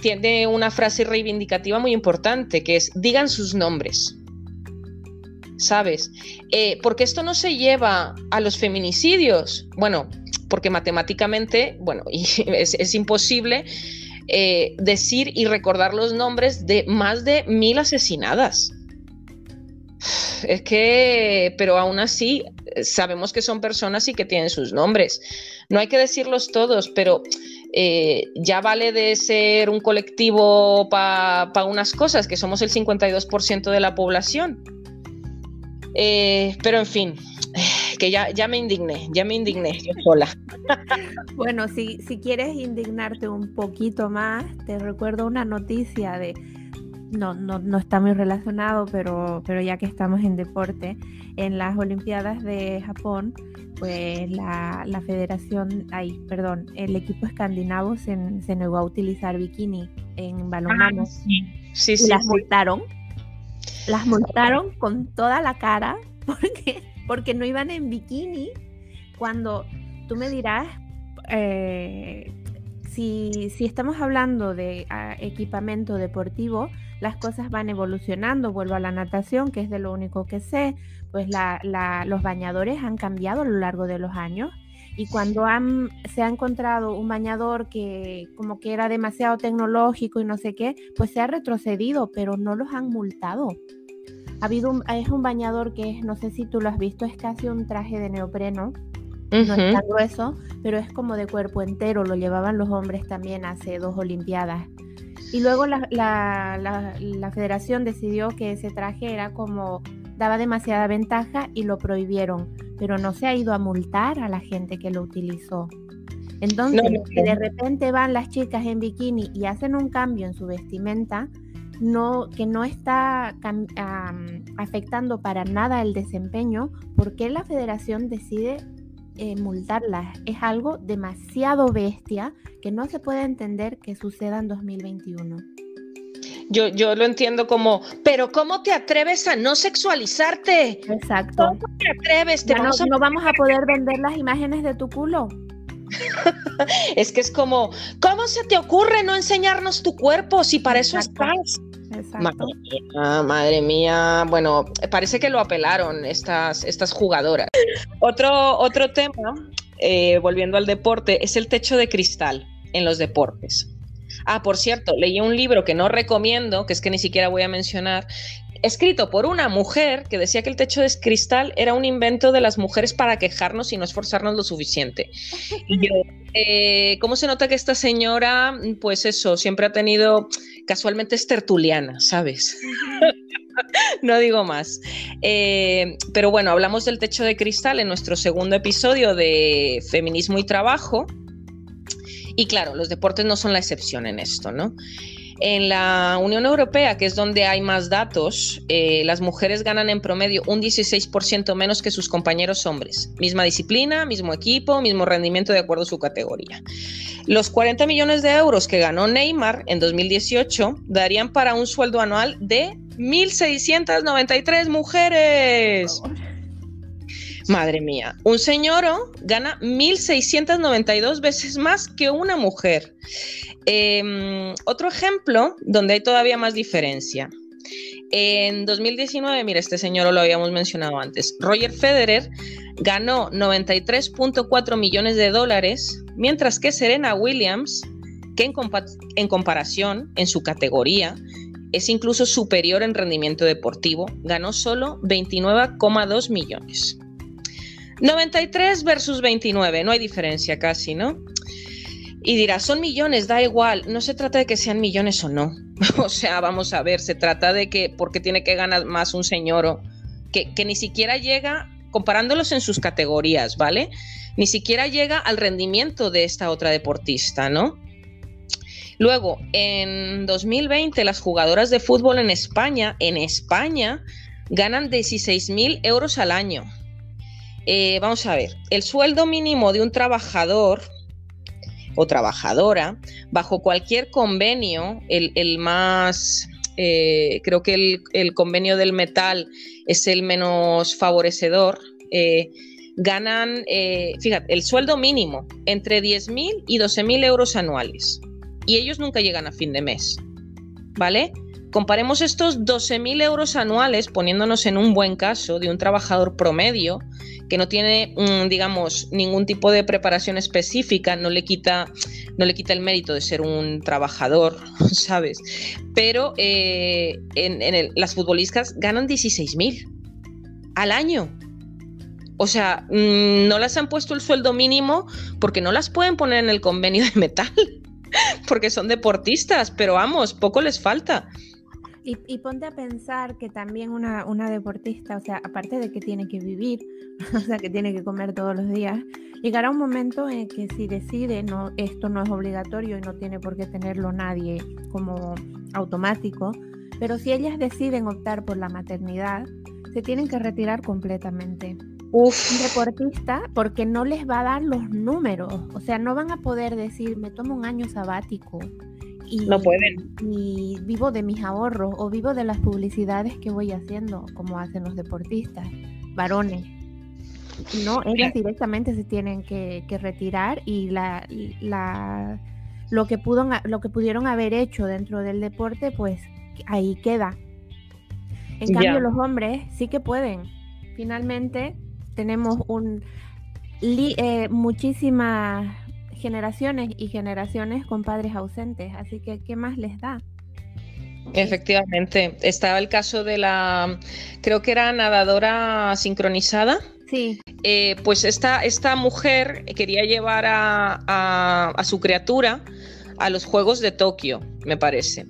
tiene una frase reivindicativa muy importante, que es digan sus nombres. ¿Sabes? Eh, porque esto no se lleva a los feminicidios. Bueno, porque matemáticamente, bueno, es, imposible eh, decir y recordar los nombres de más de mil asesinadas. Es que, pero aún así, sabemos que son personas y que tienen sus nombres. No hay que decirlos todos, pero eh, ya vale de ser un colectivo para unas cosas, que somos el 52% de la población. Eh, pero en fin, que ya, ya me indigné, ya me indigné yo sola. Bueno, si, si quieres indignarte un poquito más, te recuerdo una noticia de, no, no, no está muy relacionado, pero, pero ya que estamos en deporte, en las Olimpiadas de Japón pues la, federación, ay, perdón, el equipo escandinavo se, negó a utilizar bikini en balonmano. Ah, sí. y las multaron. Las multaron con toda la cara porque, porque no iban en bikini. Cuando tú me dirás, eh, si, estamos hablando de ah, equipamiento deportivo, las cosas van evolucionando. Vuelvo a la natación, que es de lo único que sé pues los bañadores han cambiado a lo largo de los años y cuando se ha encontrado un bañador que como que era demasiado tecnológico y no sé qué, pues se ha retrocedido, pero no los han multado. Ha habido un, es un bañador que no sé si tú lo has visto, es casi un traje de neopreno. No es tan grueso, pero es como de cuerpo entero. Lo llevaban los hombres también hace dos Olimpiadas. Y luego la, la federación decidió que ese traje era como daba demasiada ventaja y lo prohibieron, pero no se ha ido a multar a la gente que lo utilizó. Entonces, si de repente van las chicas en bikini y hacen un cambio en su vestimenta, no, que no está afectando para nada el desempeño, ¿por qué la federación decide eh, multarlas? Es algo demasiado bestia que no se puede entender que suceda en 2021. Yo, yo lo entiendo como, pero ¿cómo te atreves a no sexualizarte? Exacto. ¿Cómo te atreves? Te no, vamos a- no vamos a poder vender las imágenes de tu culo. Es que es como, ¿cómo se te ocurre no enseñarnos tu cuerpo si para eso Exacto. estás? Exacto. Madre mía, madre mía. Bueno, parece que lo apelaron estas, estas jugadoras. Otro, otro tema, eh, volviendo al deporte, es el techo de cristal en los deportes. Ah, por cierto, leí un libro que no recomiendo, que es que ni siquiera voy a mencionar, escrito por una mujer que decía que el techo de cristal era un invento de las mujeres para quejarnos y no esforzarnos lo suficiente. Y yo, eh, ¿cómo se nota que esta señora, pues eso, siempre ha tenido, casualmente es tertuliana, ¿sabes? no digo más. Eh, pero bueno, hablamos del techo de cristal en nuestro segundo episodio de Feminismo y Trabajo. Y claro, los deportes no son la excepción en esto, ¿no? En la Unión Europea, que es donde hay más datos, eh, las mujeres ganan en promedio un 16% menos que sus compañeros hombres. Misma disciplina, mismo equipo, mismo rendimiento de acuerdo a su categoría. Los 40 millones de euros que ganó Neymar en 2018 darían para un sueldo anual de 1.693 mujeres. Madre mía, un señor gana 1.692 veces más que una mujer. Eh, otro ejemplo donde hay todavía más diferencia. En 2019, mira, este señor lo habíamos mencionado antes, Roger Federer ganó 93.4 millones de dólares, mientras que Serena Williams, que en, en comparación en su categoría es incluso superior en rendimiento deportivo, ganó solo 29,2 millones. 93 versus 29, no hay diferencia casi, ¿no? Y dirás, son millones, da igual, no se trata de que sean millones o no. o sea, vamos a ver, se trata de que, porque tiene que ganar más un señor o que, que ni siquiera llega, comparándolos en sus categorías, ¿vale? Ni siquiera llega al rendimiento de esta otra deportista, ¿no? Luego, en 2020, las jugadoras de fútbol en España, en España, ganan 16 mil euros al año. Eh, vamos a ver, el sueldo mínimo de un trabajador o trabajadora bajo cualquier convenio, el, más, eh, creo que el, convenio del metal es el menos favorecedor, eh, ganan, fíjate, el sueldo mínimo entre 10.000 y 12.000 euros anuales y ellos nunca llegan a fin de mes, ¿vale? Comparemos estos 12.000 euros anuales, poniéndonos en un buen caso de un trabajador promedio que no tiene, mmm, digamos, ningún tipo de preparación específica, no le quita, no le quita el mérito de ser un trabajador, ¿sabes? Pero eh, en, las futbolistas ganan 16.000 al año. O sea, mmm, no las han puesto el sueldo mínimo porque no las pueden poner en el convenio de metal, porque son deportistas, pero vamos, poco les falta. Y, y, ponte a pensar que también una, una, deportista, o sea, aparte de que tiene que vivir, o sea, que tiene que comer todos los días, llegará un momento en que si decide, no, esto no es obligatorio y no tiene por qué tenerlo nadie como automático, pero si ellas deciden optar por la maternidad, se tienen que retirar completamente. Uf. Un deportista, porque no les va a dar los números, o sea, no van a poder decir, me tomo un año sabático, y, no pueden. y, vivo de mis ahorros o vivo de las publicidades que voy haciendo, como hacen los deportistas, varones. No, ellas directamente se tienen que, que retirar y la, la, lo, que pudo, lo que pudieron haber hecho dentro del deporte, pues ahí queda. En cambio, los hombres sí que pueden. Finalmente, tenemos un eh, muchísimas generaciones y generaciones con padres ausentes, así que ¿qué más les da? Efectivamente, estaba el caso de la, creo que era nadadora sincronizada. Sí. Eh, pues esta, esta mujer quería llevar a, a, a, su criatura a los Juegos de Tokio, me parece.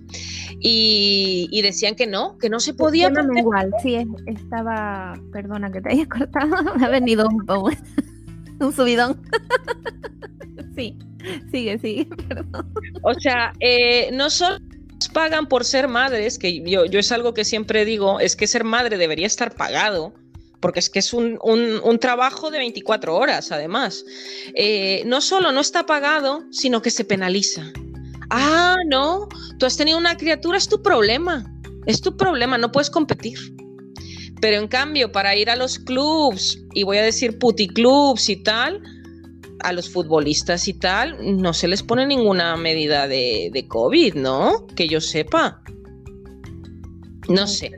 Y, y decían que no, que no se podía. Bueno, igual, sí, estaba, perdona que te haya cortado, ha venido un, un subidón. Sí, sigue, sigue, perdón. O sea, eh, no solo pagan por ser madres, que yo, es algo que siempre digo, es que ser madre debería estar pagado, porque es que es un, un, un trabajo de 24 horas, además. Eh, no solo no está pagado, sino que se penaliza. Ah, no, tú has tenido una criatura, es tu problema. Es tu problema, no puedes competir. Pero en cambio, para ir a los clubs, y voy a decir puticlubs y tal, a los futbolistas y tal, no se les pone ninguna medida de, de COVID, ¿no? Que yo sepa. No sé,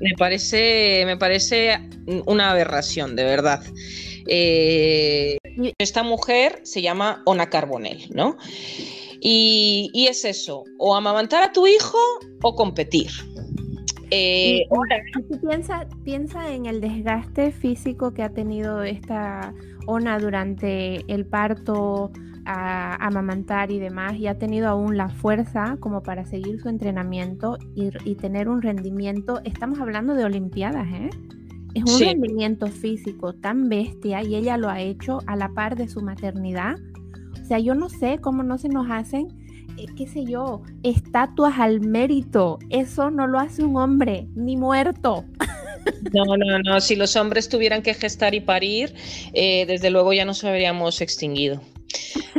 me parece, me parece una aberración, de verdad. Eh, esta mujer se llama Ona Carbonell, ¿no? Y, es eso, o amamantar a tu hijo o competir. Eh, piensa, piensa en el desgaste físico que ha tenido esta Ona durante el parto, a amamantar y demás, y ha tenido aún la fuerza como para seguir su entrenamiento y, tener un rendimiento. Estamos hablando de Olimpiadas, ¿eh? Es un rendimiento físico tan bestia y ella lo ha hecho a la par de su maternidad. O sea, yo no sé cómo no se nos hacen, eh, qué sé yo, estatuas al mérito. Eso no lo hace un hombre, ni muerto. No, no, no. Si los hombres tuvieran que gestar y parir, eh, desde luego ya nos habríamos extinguido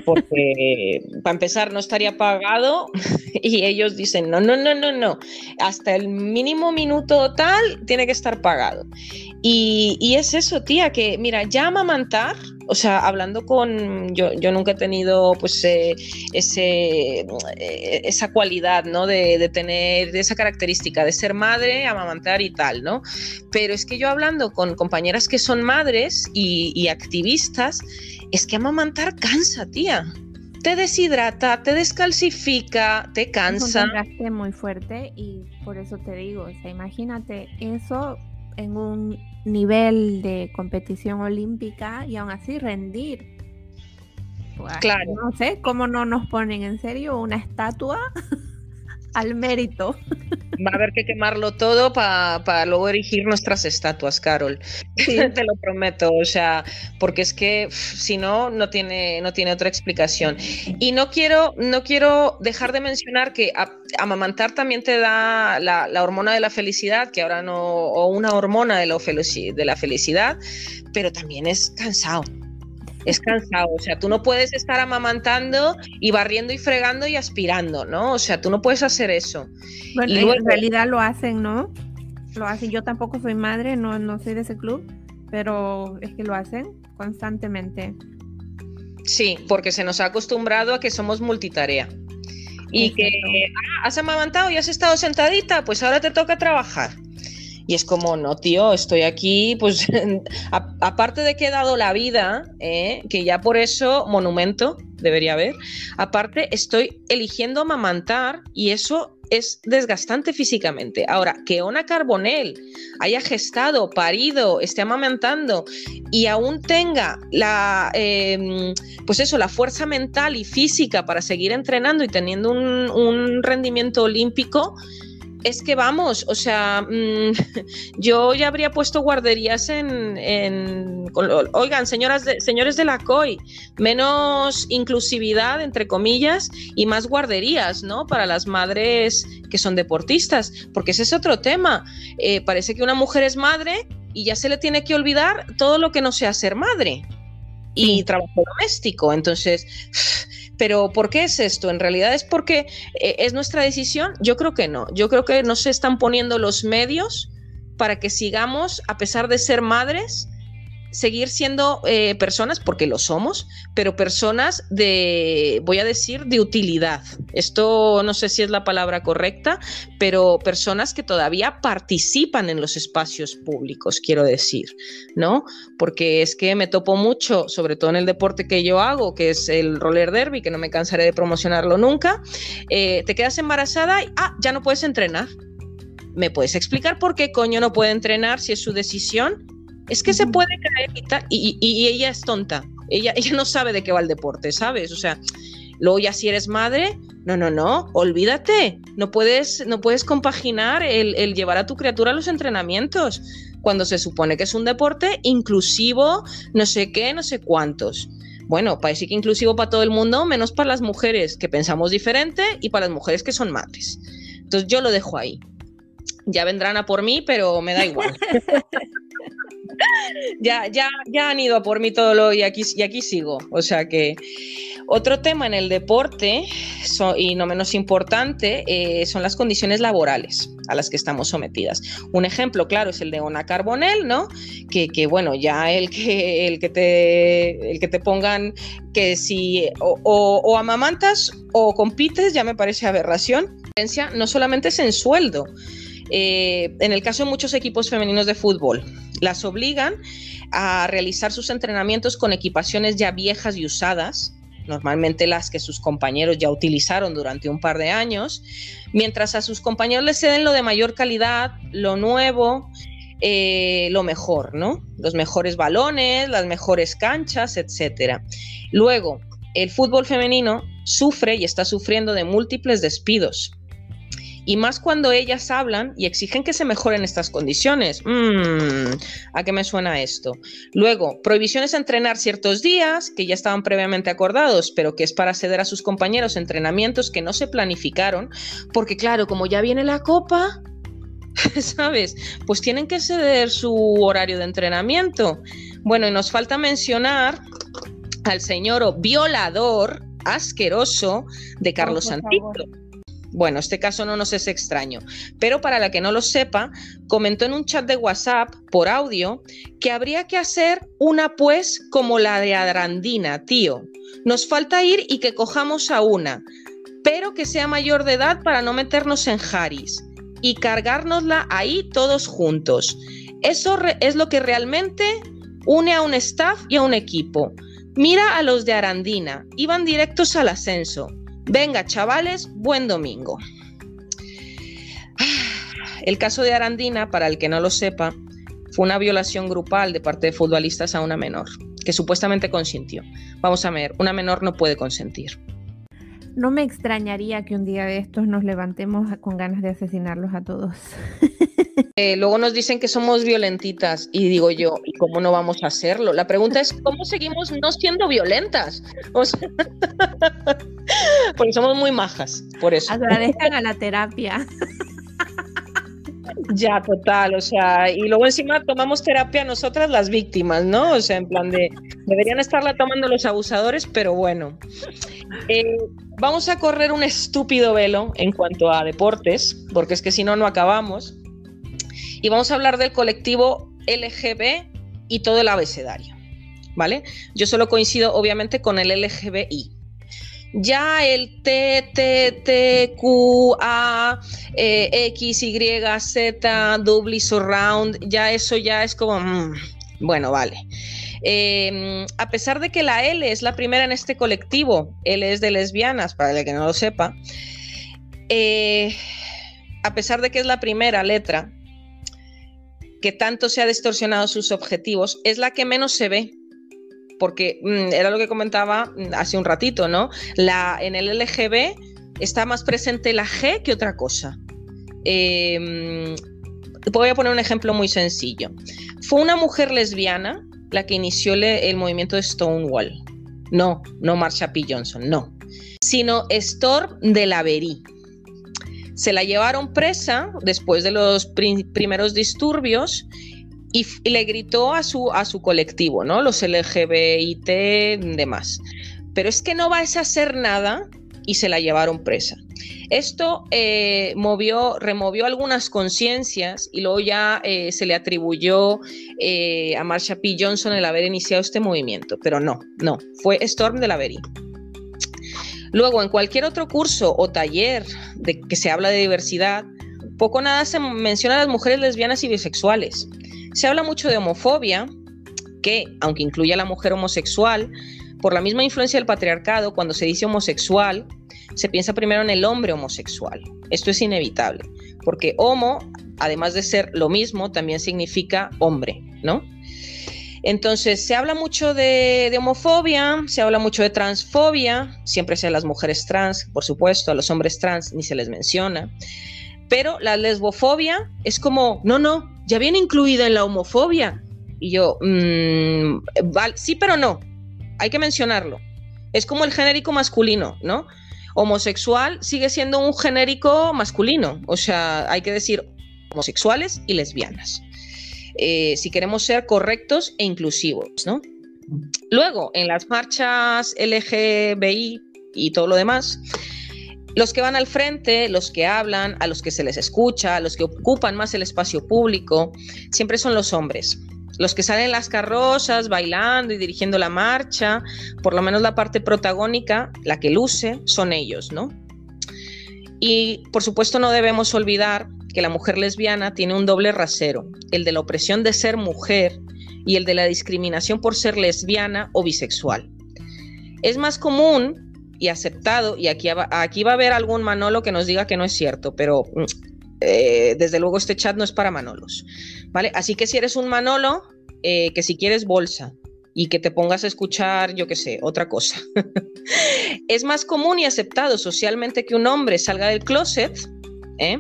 porque para empezar no estaría pagado y ellos dicen, no, no, no, no, no, hasta el mínimo minuto tal tiene que estar pagado. Y, es eso, tía, que mira, ya amamantar, o sea, hablando con, yo, yo nunca he tenido pues eh, ese, eh, esa cualidad, ¿no? De, tener esa característica de ser madre, amamantar y tal, ¿no? Pero es que yo hablando con compañeras que son madres y, y activistas, es que amamantar cansa, tía. Te deshidrata, te descalcifica, te cansa. Es un muy fuerte y por eso te digo, o sea, imagínate eso en un nivel de competición olímpica y aún así rendir. Pues, claro. No sé cómo no nos ponen en serio una estatua al mérito. Va a haber que quemarlo todo para luego erigir nuestras estatuas, Carol. Te lo prometo, o sea, porque es que si no, no tiene, no tiene otra explicación. Y no quiero, no quiero dejar de mencionar que amamantar también te da la, hormona de la felicidad, que ahora no, o una hormona de la, de la felicidad, pero también es cansado es cansado. O sea, tú no puedes estar amamantando y barriendo y fregando y aspirando, ¿no? O sea, tú no puedes hacer eso. Bueno, en realidad lo hacen, ¿no? Lo hacen. Yo tampoco soy madre, no, no soy de ese club, pero es que lo hacen constantemente. Sí, porque se nos ha acostumbrado a que somos multitarea. Y que ah, has amamantado y has estado sentadita, pues ahora te toca trabajar. Y es como, no, tío, estoy aquí, pues aparte de que he dado la vida, ¿eh? que ya por eso monumento debería haber, aparte estoy eligiendo amamantar y eso es desgastante físicamente. Ahora, que Ona Carbonell haya gestado, parido, esté amamantando y aún tenga la, em, pues eso, la fuerza mental y física para seguir entrenando y teniendo un, un rendimiento olímpico, es que vamos, o sea, mm, yo ya habría puesto guarderías en, oigan, señoras de, señores de la COI, menos inclusividad, entre comillas, y más guarderías, ¿no? Para las madres que son deportistas, porque ese es otro tema. Eh, parece que una mujer es madre y ya se le tiene que olvidar todo lo que no sea ser madre y trabajo doméstico. Entonces, pero ¿por qué es esto? ¿En realidad es porque eh, es nuestra decisión? Yo creo que no. Yo creo que no se están poniendo los medios para que sigamos, a pesar de ser madres, seguir siendo eh, personas, porque lo somos, pero personas de, voy a decir, de utilidad. Esto no sé si es la palabra correcta, pero personas que todavía participan en los espacios públicos, quiero decir, ¿no? Porque es que me topo mucho, sobre todo en el deporte que yo hago, que es el roller derby, que no me cansaré de promocionarlo nunca, eh, te quedas embarazada y, ah, ya no puedes entrenar. ¿Me puedes explicar por qué coño no puede entrenar si es su decisión? Es que se puede caer y, y, ella es tonta. Ella, ella no sabe de qué va el deporte, ¿sabes? O sea, luego ya si eres madre, no, no, no, olvídate. No puedes, no puedes compaginar el, el llevar a tu criatura a los entrenamientos cuando se supone que es un deporte inclusivo, no sé qué, no sé cuántos. Bueno, parece que inclusivo para todo el mundo, menos para las mujeres que pensamos diferente y para las mujeres que son madres. Entonces yo lo dejo ahí. Ya vendrán a por mí, pero me da igual. ya, ya, ya han ido a por mí todo lo y aquí, y aquí sigo. O sea que otro tema en el deporte, y no menos importante, eh, son las condiciones laborales a las que estamos sometidas. Un ejemplo claro es el de Ona Carbonell, ¿no? Que, bueno, ya el que, el que, te, el que te pongan que si o, o amamantas o compites ya me parece aberración. No solamente es en sueldo, eh, en el caso de muchos equipos femeninos de fútbol, las obligan a realizar sus entrenamientos con equipaciones ya viejas y usadas, normalmente las que sus compañeros ya utilizaron durante un par de años, mientras a sus compañeros les ceden lo de mayor calidad, lo nuevo, eh, lo mejor, ¿no? Los mejores balones, las mejores canchas, etc. Luego, el fútbol femenino sufre y está sufriendo de múltiples despidos y más cuando ellas hablan y exigen que se mejoren estas condiciones. Mm, ¿A qué me suena esto? Luego, prohibiciones a entrenar ciertos días que ya estaban previamente acordados, pero que es para ceder a sus compañeros entrenamientos que no se planificaron, porque claro, como ya viene la copa, ¿sabes? Pues tienen que ceder su horario de entrenamiento. Bueno, y nos falta mencionar al señor violador asqueroso de Carlos Santito. Bueno, este caso no nos es extraño, pero para la que no lo sepa, comentó en un chat de WhatsApp por audio que habría que hacer una pues como la de Adrandina, tío. Nos falta ir y que cojamos a una, pero que sea mayor de edad para no meternos en Haris y cargárnosla ahí todos juntos. Eso es lo que realmente une a un staff y a un equipo. Mira a los de Arandina, iban directos al ascenso. Venga, chavales, buen domingo. El caso de Arandina, para el que no lo sepa, fue una violación grupal de parte de futbolistas a una menor, que supuestamente consintió. Vamos a ver, una menor no puede consentir. No me extrañaría que un día de estos nos levantemos con ganas de asesinarlos a todos. Eh, luego nos dicen que somos violentitas y digo yo, ¿y cómo no vamos a hacerlo? La pregunta es, ¿cómo seguimos no siendo violentas? porque somos muy majas, por eso. Agradezcan a la terapia. Ya, total, o sea, y luego encima tomamos terapia nosotras las víctimas, ¿no? O sea, en plan de, deberían estarla tomando los abusadores, pero bueno. Eh, vamos a correr un estúpido velo en cuanto a deportes, porque es que si no, no acabamos y vamos a hablar del colectivo LGB y todo el abecedario. ¿Vale? Yo solo coincido obviamente con el LGBI. Ya el T, T, T, Q, A, eh, X, Y, Z, double surround, ya eso ya es como, mm, bueno, vale. Em, a pesar de que la L es la primera en este colectivo, L es de lesbianas, para el que no lo sepa, eh, a pesar de que es la primera letra, que tanto se ha distorsionado sus objetivos, es la que menos se ve. Porque mm, era lo que comentaba mm, hace un ratito, ¿no? La, en el LGB está más presente la G que otra cosa. Em, voy a poner un ejemplo muy sencillo. Fue una mujer lesbiana la que inició el movimiento de Stonewall. No, no Marsha P. Johnson, no. Sino Storm de la se la llevaron presa después de los primeros disturbios y, le gritó a su, a su colectivo, ¿no? Los LGBIT demás. Pero es que no vais a hacer nada y se la llevaron presa. Esto eh, movió, removió algunas conciencias y luego ya eh, se le atribuyó eh, a Marsha P. Johnson el haber iniciado este movimiento, pero no, no, fue Storm de la Verí. Luego, en cualquier otro curso o taller de que se habla de diversidad, poco nada se menciona a las mujeres lesbianas y bisexuales. Se habla mucho de homofobia, que, aunque incluye a la mujer homosexual, por la misma influencia del patriarcado, cuando se dice homosexual, se piensa primero en el hombre homosexual. Esto es inevitable, porque homo, además de ser lo mismo, también significa hombre, ¿no? Entonces, se habla mucho de, homofobia, se habla mucho de transfobia, siempre sea las mujeres trans, por supuesto, a los hombres trans ni se les menciona. Pero la lesbofobia es como, no, no, ya viene incluida en la homofobia. Y yo, mmm, sí, pero no, hay que mencionarlo. Es como el genérico masculino, ¿no? Homosexual sigue siendo un genérico masculino, o sea, hay que decir homosexuales y lesbianas. Eh, si queremos ser correctos e inclusivos, ¿no? Luego, en las marchas LGBI y todo lo demás, los que van al frente, los que hablan, a los que se les escucha, a los que ocupan más el espacio público, siempre son los hombres. Los que salen en las carrozas bailando y dirigiendo la marcha, por lo menos la parte protagónica, la que luce, son ellos, ¿no? Y por supuesto no debemos olvidar que la mujer lesbiana tiene un doble rasero, el de la opresión de ser mujer y el de la discriminación por ser lesbiana o bisexual. Es más común y aceptado, y aquí, aquí va a haber algún Manolo que nos diga que no es cierto, pero mm, eh, desde luego este chat no es para Manolos, ¿vale? Así que si eres un Manolo, eh, que si quieres bolsa y que te pongas a escuchar, yo qué sé, otra cosa. es más común y aceptado socialmente que un hombre salga del closet, ¿eh?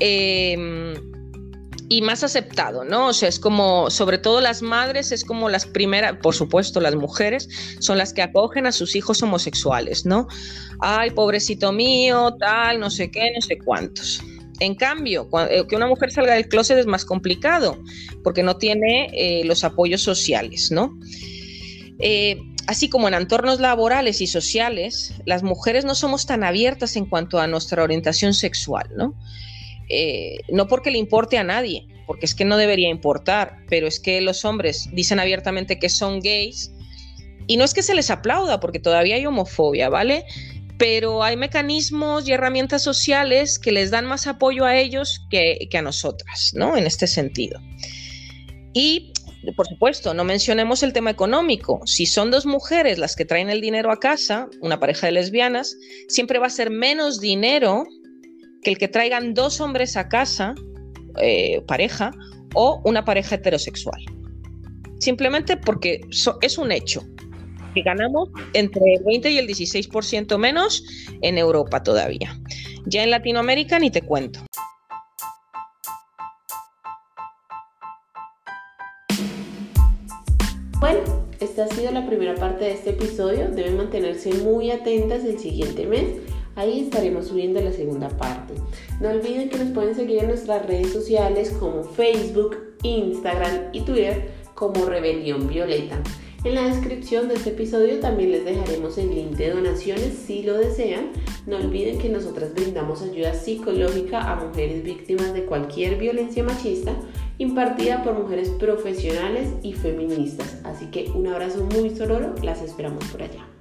eh y más aceptado, ¿no? O sea, es como, sobre todo las madres, es como las primeras, por supuesto, las mujeres son las que acogen a sus hijos homosexuales, ¿no? Ay, pobrecito mío, tal, no sé qué, no sé cuántos. En cambio, eh, que una mujer salga del closet es más complicado, porque no tiene eh, los apoyos sociales, ¿no? Eh, así como en entornos laborales y sociales, las mujeres no somos tan abiertas en cuanto a nuestra orientación sexual, ¿no? Eh, no porque le importe a nadie, porque es que no debería importar, pero es que los hombres dicen abiertamente que son gays y no es que se les aplauda, porque todavía hay homofobia, ¿vale? Pero hay mecanismos y herramientas sociales que les dan más apoyo a ellos que, que a nosotras, ¿no? En este sentido. Y por supuesto, no mencionemos el tema económico. Si son dos mujeres las que traen el dinero a casa, una pareja de lesbianas, siempre va a ser menos dinero que el que traigan dos hombres a casa, eh, pareja, o una pareja heterosexual. Simplemente porque es un hecho que ganamos entre el 20 y el 16% menos en Europa todavía. Ya en Latinoamérica ni te cuento. Bueno, esta ha sido la primera parte de este episodio. Deben mantenerse muy atentas el siguiente mes Ahí estaremos subiendo la segunda parte. No olviden que nos pueden seguir en nuestras redes sociales como Facebook, Instagram y Twitter como Rebelión Violeta. En la descripción de este episodio también les dejaremos el link de donaciones si lo desean. No olviden que nosotras brindamos ayuda psicológica a mujeres víctimas de cualquier violencia machista impartida por mujeres profesionales y feministas. Así que un abrazo muy sororo, las esperamos por allá.